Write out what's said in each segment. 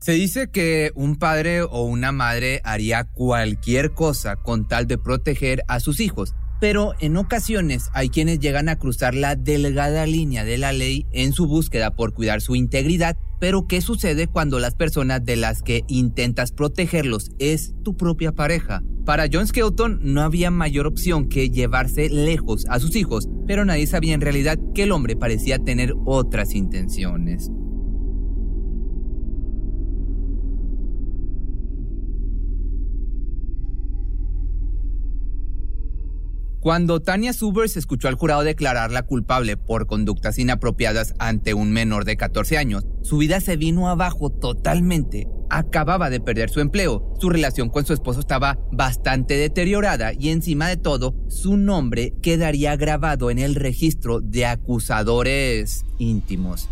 Se dice que un padre o una madre haría cualquier cosa con tal de proteger a sus hijos, pero en ocasiones hay quienes llegan a cruzar la delgada línea de la ley en su búsqueda por cuidar su integridad, pero ¿qué sucede cuando las personas de las que intentas protegerlos es tu propia pareja? Para John Skelton no había mayor opción que llevarse lejos a sus hijos, pero nadie sabía en realidad que el hombre parecía tener otras intenciones. Cuando Tania Subers escuchó al jurado declararla culpable por conductas inapropiadas ante un menor de 14 años, su vida se vino abajo totalmente. Acababa de perder su empleo, su relación con su esposo estaba bastante deteriorada y encima de todo, su nombre quedaría grabado en el registro de acusadores íntimos.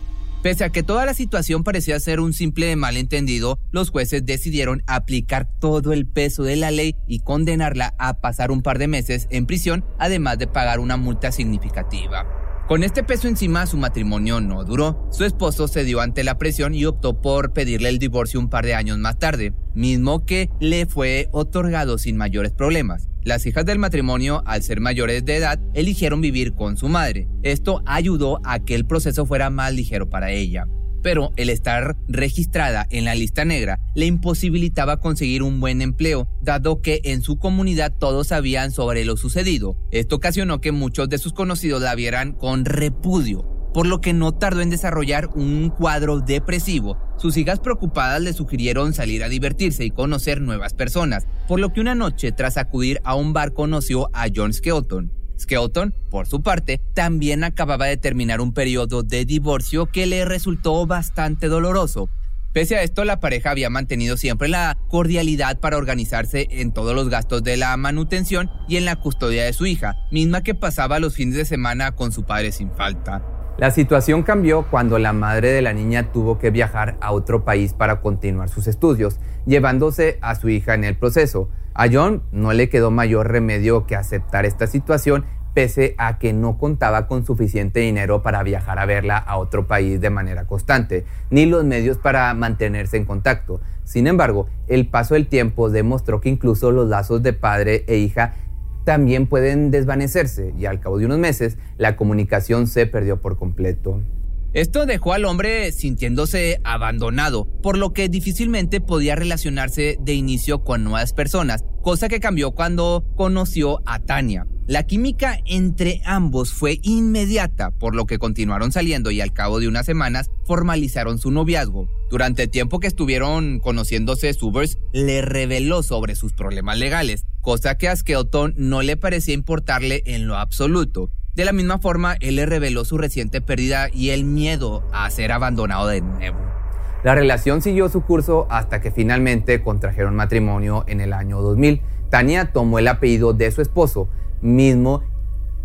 Pese a que toda la situación parecía ser un simple malentendido, los jueces decidieron aplicar todo el peso de la ley y condenarla a pasar un par de meses en prisión, además de pagar una multa significativa. Con este peso encima, su matrimonio no duró. Su esposo cedió ante la presión y optó por pedirle el divorcio un par de años más tarde, mismo que le fue otorgado sin mayores problemas. Las hijas del matrimonio, al ser mayores de edad, eligieron vivir con su madre. Esto ayudó a que el proceso fuera más ligero para ella. Pero el estar registrada en la lista negra le imposibilitaba conseguir un buen empleo, dado que en su comunidad todos sabían sobre lo sucedido. Esto ocasionó que muchos de sus conocidos la vieran con repudio por lo que no tardó en desarrollar un cuadro depresivo. Sus hijas preocupadas le sugirieron salir a divertirse y conocer nuevas personas, por lo que una noche tras acudir a un bar conoció a John Skelton. Skelton, por su parte, también acababa de terminar un periodo de divorcio que le resultó bastante doloroso. Pese a esto, la pareja había mantenido siempre la cordialidad para organizarse en todos los gastos de la manutención y en la custodia de su hija, misma que pasaba los fines de semana con su padre sin falta. La situación cambió cuando la madre de la niña tuvo que viajar a otro país para continuar sus estudios, llevándose a su hija en el proceso. A John no le quedó mayor remedio que aceptar esta situación pese a que no contaba con suficiente dinero para viajar a verla a otro país de manera constante, ni los medios para mantenerse en contacto. Sin embargo, el paso del tiempo demostró que incluso los lazos de padre e hija también pueden desvanecerse y al cabo de unos meses la comunicación se perdió por completo. Esto dejó al hombre sintiéndose abandonado, por lo que difícilmente podía relacionarse de inicio con nuevas personas, cosa que cambió cuando conoció a Tania. La química entre ambos fue inmediata, por lo que continuaron saliendo y al cabo de unas semanas formalizaron su noviazgo. Durante el tiempo que estuvieron conociéndose, Subers le reveló sobre sus problemas legales, cosa que a Skelton no le parecía importarle en lo absoluto. De la misma forma, él le reveló su reciente pérdida y el miedo a ser abandonado de nuevo. La relación siguió su curso hasta que finalmente contrajeron matrimonio en el año 2000. Tania tomó el apellido de su esposo, mismo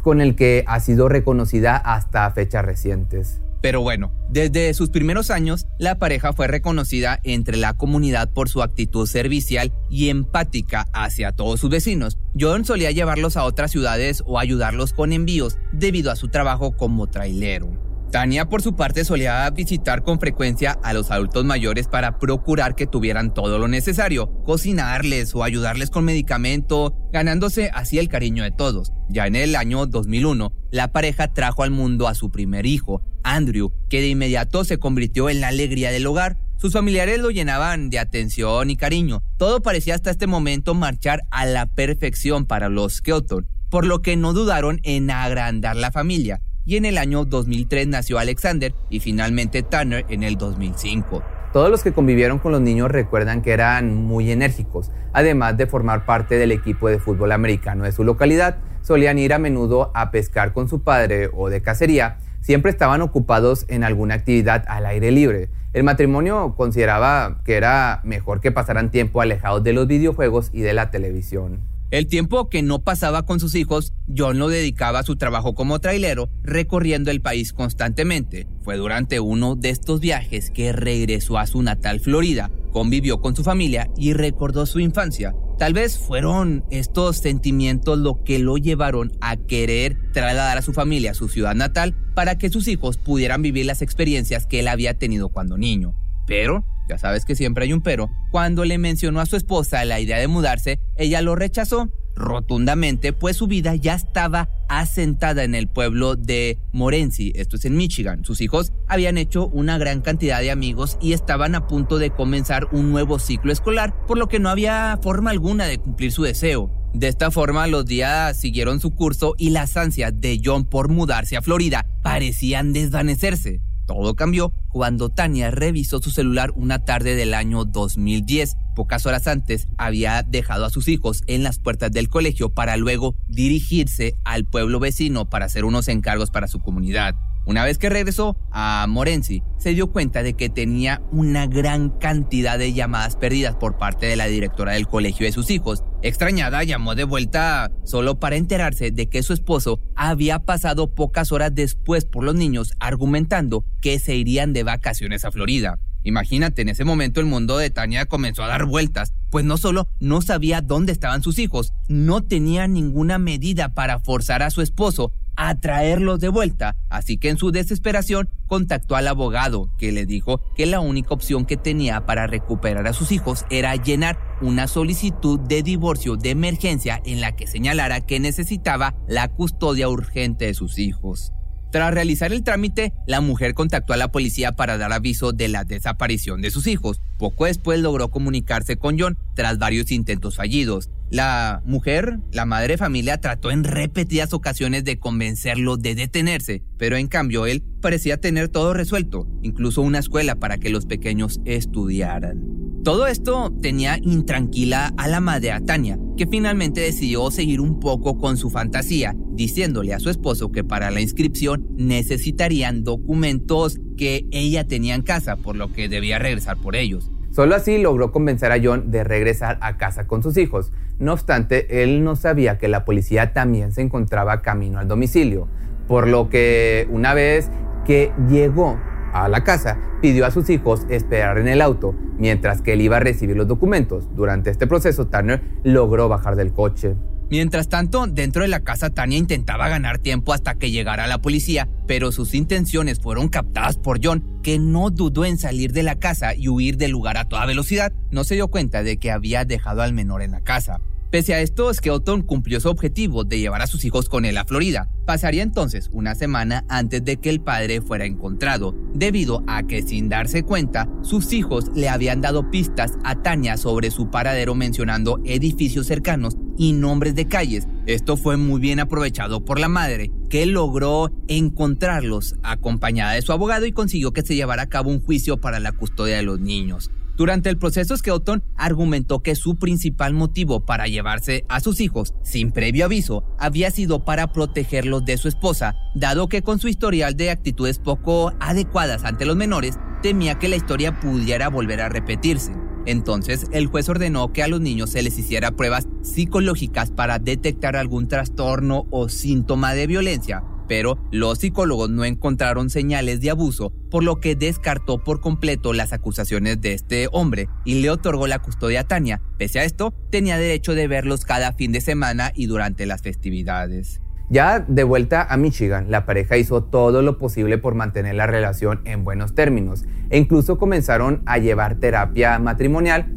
con el que ha sido reconocida hasta fechas recientes. Pero bueno, desde sus primeros años, la pareja fue reconocida entre la comunidad por su actitud servicial y empática hacia todos sus vecinos. John solía llevarlos a otras ciudades o ayudarlos con envíos debido a su trabajo como trailero. Tania, por su parte, solía visitar con frecuencia a los adultos mayores para procurar que tuvieran todo lo necesario, cocinarles o ayudarles con medicamento, ganándose así el cariño de todos. Ya en el año 2001, la pareja trajo al mundo a su primer hijo, Andrew, que de inmediato se convirtió en la alegría del hogar. Sus familiares lo llenaban de atención y cariño. Todo parecía hasta este momento marchar a la perfección para los Skelton, por lo que no dudaron en agrandar la familia y en el año 2003 nació Alexander y finalmente Tanner en el 2005. Todos los que convivieron con los niños recuerdan que eran muy enérgicos, además de formar parte del equipo de fútbol americano de su localidad, solían ir a menudo a pescar con su padre o de cacería, siempre estaban ocupados en alguna actividad al aire libre. El matrimonio consideraba que era mejor que pasaran tiempo alejados de los videojuegos y de la televisión. El tiempo que no pasaba con sus hijos, John lo dedicaba a su trabajo como trailero, recorriendo el país constantemente. Fue durante uno de estos viajes que regresó a su natal Florida, convivió con su familia y recordó su infancia. Tal vez fueron estos sentimientos lo que lo llevaron a querer trasladar a su familia a su ciudad natal para que sus hijos pudieran vivir las experiencias que él había tenido cuando niño. Pero ya sabes que siempre hay un pero, cuando le mencionó a su esposa la idea de mudarse, ella lo rechazó rotundamente, pues su vida ya estaba asentada en el pueblo de Morenci, esto es en Michigan. Sus hijos habían hecho una gran cantidad de amigos y estaban a punto de comenzar un nuevo ciclo escolar, por lo que no había forma alguna de cumplir su deseo. De esta forma, los días siguieron su curso y las ansias de John por mudarse a Florida parecían desvanecerse. Todo cambió cuando Tania revisó su celular una tarde del año 2010. Pocas horas antes había dejado a sus hijos en las puertas del colegio para luego dirigirse al pueblo vecino para hacer unos encargos para su comunidad. Una vez que regresó a Morenci, se dio cuenta de que tenía una gran cantidad de llamadas perdidas por parte de la directora del colegio de sus hijos. Extrañada, llamó de vuelta solo para enterarse de que su esposo había pasado pocas horas después por los niños argumentando que se irían de vacaciones a Florida. Imagínate, en ese momento el mundo de Tania comenzó a dar vueltas, pues no solo no sabía dónde estaban sus hijos, no tenía ninguna medida para forzar a su esposo a traerlos de vuelta, así que en su desesperación contactó al abogado, que le dijo que la única opción que tenía para recuperar a sus hijos era llenar una solicitud de divorcio de emergencia en la que señalara que necesitaba la custodia urgente de sus hijos. Tras realizar el trámite, la mujer contactó a la policía para dar aviso de la desaparición de sus hijos. Poco después logró comunicarse con John tras varios intentos fallidos. La mujer, la madre de familia, trató en repetidas ocasiones de convencerlo de detenerse, pero en cambio él parecía tener todo resuelto, incluso una escuela para que los pequeños estudiaran. Todo esto tenía intranquila a la madre Tania, que finalmente decidió seguir un poco con su fantasía, diciéndole a su esposo que para la inscripción necesitarían documentos que ella tenía en casa, por lo que debía regresar por ellos. Solo así logró convencer a John de regresar a casa con sus hijos. No obstante, él no sabía que la policía también se encontraba camino al domicilio, por lo que una vez que llegó a la casa, pidió a sus hijos esperar en el auto mientras que él iba a recibir los documentos. Durante este proceso, Turner logró bajar del coche. Mientras tanto, dentro de la casa, Tania intentaba ganar tiempo hasta que llegara la policía, pero sus intenciones fueron captadas por John, que no dudó en salir de la casa y huir del lugar a toda velocidad. No se dio cuenta de que había dejado al menor en la casa. Pese a esto, Skelton cumplió su objetivo de llevar a sus hijos con él a Florida. Pasaría entonces una semana antes de que el padre fuera encontrado, debido a que sin darse cuenta, sus hijos le habían dado pistas a Tania sobre su paradero mencionando edificios cercanos y nombres de calles. Esto fue muy bien aprovechado por la madre, que logró encontrarlos acompañada de su abogado y consiguió que se llevara a cabo un juicio para la custodia de los niños. Durante el proceso, Skelton argumentó que su principal motivo para llevarse a sus hijos sin previo aviso había sido para protegerlos de su esposa, dado que con su historial de actitudes poco adecuadas ante los menores, temía que la historia pudiera volver a repetirse. Entonces, el juez ordenó que a los niños se les hiciera pruebas psicológicas para detectar algún trastorno o síntoma de violencia, pero los psicólogos no encontraron señales de abuso, por lo que descartó por completo las acusaciones de este hombre y le otorgó la custodia a Tania. Pese a esto, tenía derecho de verlos cada fin de semana y durante las festividades. Ya de vuelta a Michigan, la pareja hizo todo lo posible por mantener la relación en buenos términos e incluso comenzaron a llevar terapia matrimonial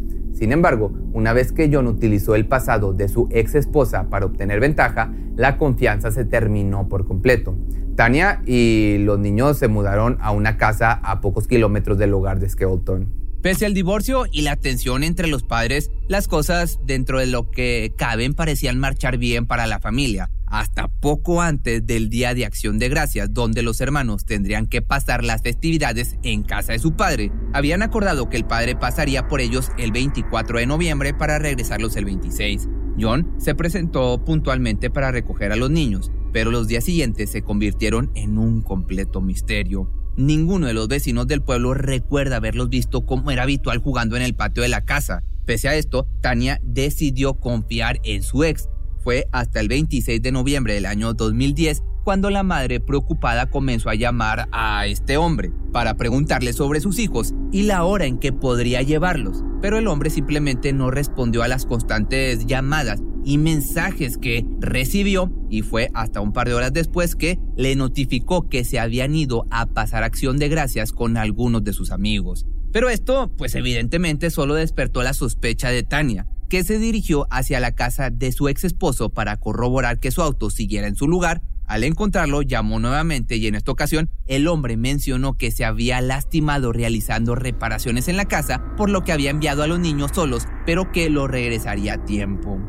sin embargo, una vez que John utilizó el pasado de su ex esposa para obtener ventaja, la confianza se terminó por completo. Tania y los niños se mudaron a una casa a pocos kilómetros del hogar de Skelton. Pese al divorcio y la tensión entre los padres, las cosas dentro de lo que caben parecían marchar bien para la familia hasta poco antes del Día de Acción de Gracias, donde los hermanos tendrían que pasar las festividades en casa de su padre. Habían acordado que el padre pasaría por ellos el 24 de noviembre para regresarlos el 26. John se presentó puntualmente para recoger a los niños, pero los días siguientes se convirtieron en un completo misterio. Ninguno de los vecinos del pueblo recuerda haberlos visto como era habitual jugando en el patio de la casa. Pese a esto, Tania decidió confiar en su ex. Fue hasta el 26 de noviembre del año 2010 cuando la madre preocupada comenzó a llamar a este hombre para preguntarle sobre sus hijos y la hora en que podría llevarlos. Pero el hombre simplemente no respondió a las constantes llamadas y mensajes que recibió y fue hasta un par de horas después que le notificó que se habían ido a pasar acción de gracias con algunos de sus amigos. Pero esto, pues evidentemente solo despertó la sospecha de Tania, que se dirigió hacia la casa de su ex esposo para corroborar que su auto siguiera en su lugar. Al encontrarlo, llamó nuevamente y en esta ocasión el hombre mencionó que se había lastimado realizando reparaciones en la casa, por lo que había enviado a los niños solos, pero que lo regresaría a tiempo.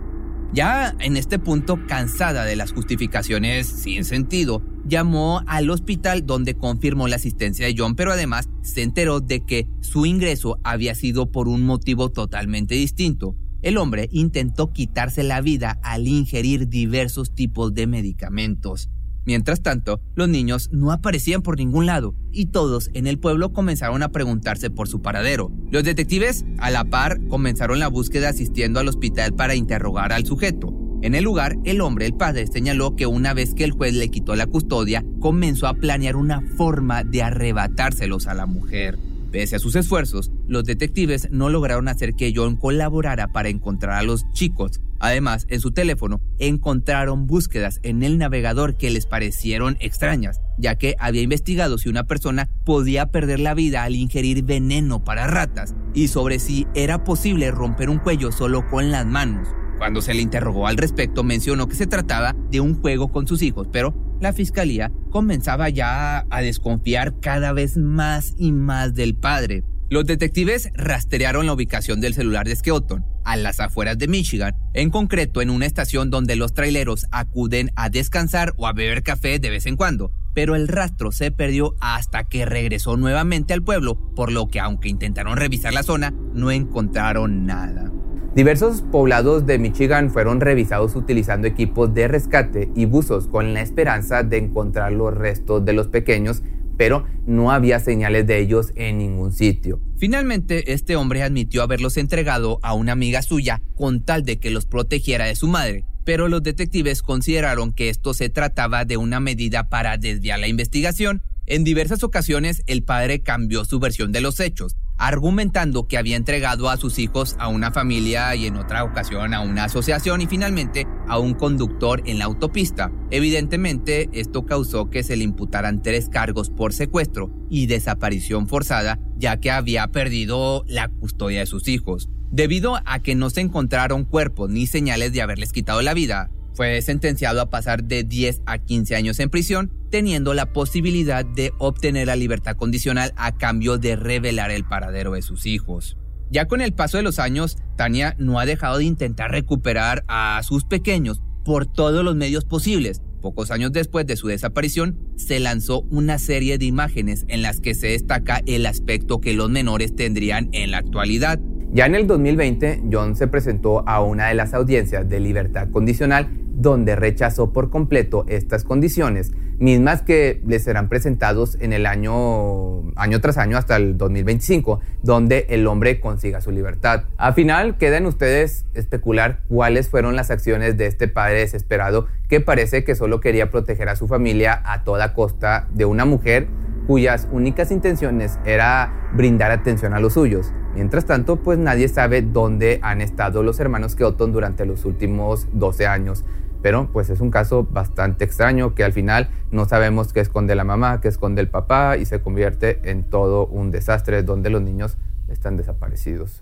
Ya en este punto, cansada de las justificaciones sin sentido, llamó al hospital donde confirmó la asistencia de John, pero además se enteró de que su ingreso había sido por un motivo totalmente distinto. El hombre intentó quitarse la vida al ingerir diversos tipos de medicamentos. Mientras tanto, los niños no aparecían por ningún lado y todos en el pueblo comenzaron a preguntarse por su paradero. Los detectives, a la par, comenzaron la búsqueda asistiendo al hospital para interrogar al sujeto. En el lugar, el hombre, el padre, señaló que una vez que el juez le quitó la custodia, comenzó a planear una forma de arrebatárselos a la mujer. Pese a sus esfuerzos, los detectives no lograron hacer que John colaborara para encontrar a los chicos. Además, en su teléfono encontraron búsquedas en el navegador que les parecieron extrañas, ya que había investigado si una persona podía perder la vida al ingerir veneno para ratas y sobre si era posible romper un cuello solo con las manos. Cuando se le interrogó al respecto, mencionó que se trataba de un juego con sus hijos, pero la fiscalía comenzaba ya a desconfiar cada vez más y más del padre. Los detectives rastrearon la ubicación del celular de Skelton a las afueras de Michigan, en concreto en una estación donde los traileros acuden a descansar o a beber café de vez en cuando, pero el rastro se perdió hasta que regresó nuevamente al pueblo, por lo que aunque intentaron revisar la zona, no encontraron nada. Diversos poblados de Michigan fueron revisados utilizando equipos de rescate y buzos con la esperanza de encontrar los restos de los pequeños, pero no había señales de ellos en ningún sitio. Finalmente, este hombre admitió haberlos entregado a una amiga suya con tal de que los protegiera de su madre, pero los detectives consideraron que esto se trataba de una medida para desviar la investigación. En diversas ocasiones, el padre cambió su versión de los hechos, argumentando que había entregado a sus hijos a una familia y en otra ocasión a una asociación y finalmente a un conductor en la autopista. Evidentemente, esto causó que se le imputaran tres cargos por secuestro y desaparición forzada, ya que había perdido la custodia de sus hijos. Debido a que no se encontraron cuerpos ni señales de haberles quitado la vida, fue sentenciado a pasar de 10 a 15 años en prisión, teniendo la posibilidad de obtener la libertad condicional a cambio de revelar el paradero de sus hijos. Ya con el paso de los años, Tania no ha dejado de intentar recuperar a sus pequeños por todos los medios posibles. Pocos años después de su desaparición, se lanzó una serie de imágenes en las que se destaca el aspecto que los menores tendrían en la actualidad. Ya en el 2020, John se presentó a una de las audiencias de libertad condicional donde rechazó por completo estas condiciones, mismas que le serán presentados en el año, año tras año hasta el 2025, donde el hombre consiga su libertad. Al final, quedan ustedes especular cuáles fueron las acciones de este padre desesperado que parece que solo quería proteger a su familia a toda costa de una mujer cuyas únicas intenciones era brindar atención a los suyos. Mientras tanto, pues nadie sabe dónde han estado los hermanos Keoton durante los últimos 12 años. Pero pues es un caso bastante extraño que al final no sabemos qué esconde la mamá, qué esconde el papá y se convierte en todo un desastre donde los niños están desaparecidos.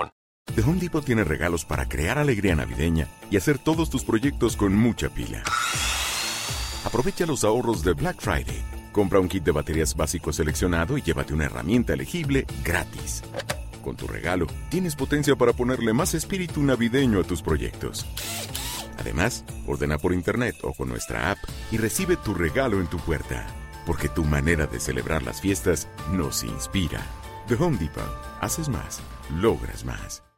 The Home Depot tiene regalos para crear alegría navideña y hacer todos tus proyectos con mucha pila. Aprovecha los ahorros de Black Friday. Compra un kit de baterías básico seleccionado y llévate una herramienta elegible gratis. Con tu regalo, tienes potencia para ponerle más espíritu navideño a tus proyectos. Además, ordena por internet o con nuestra app y recibe tu regalo en tu puerta. Porque tu manera de celebrar las fiestas nos inspira. The Home Depot. Haces más, logras más.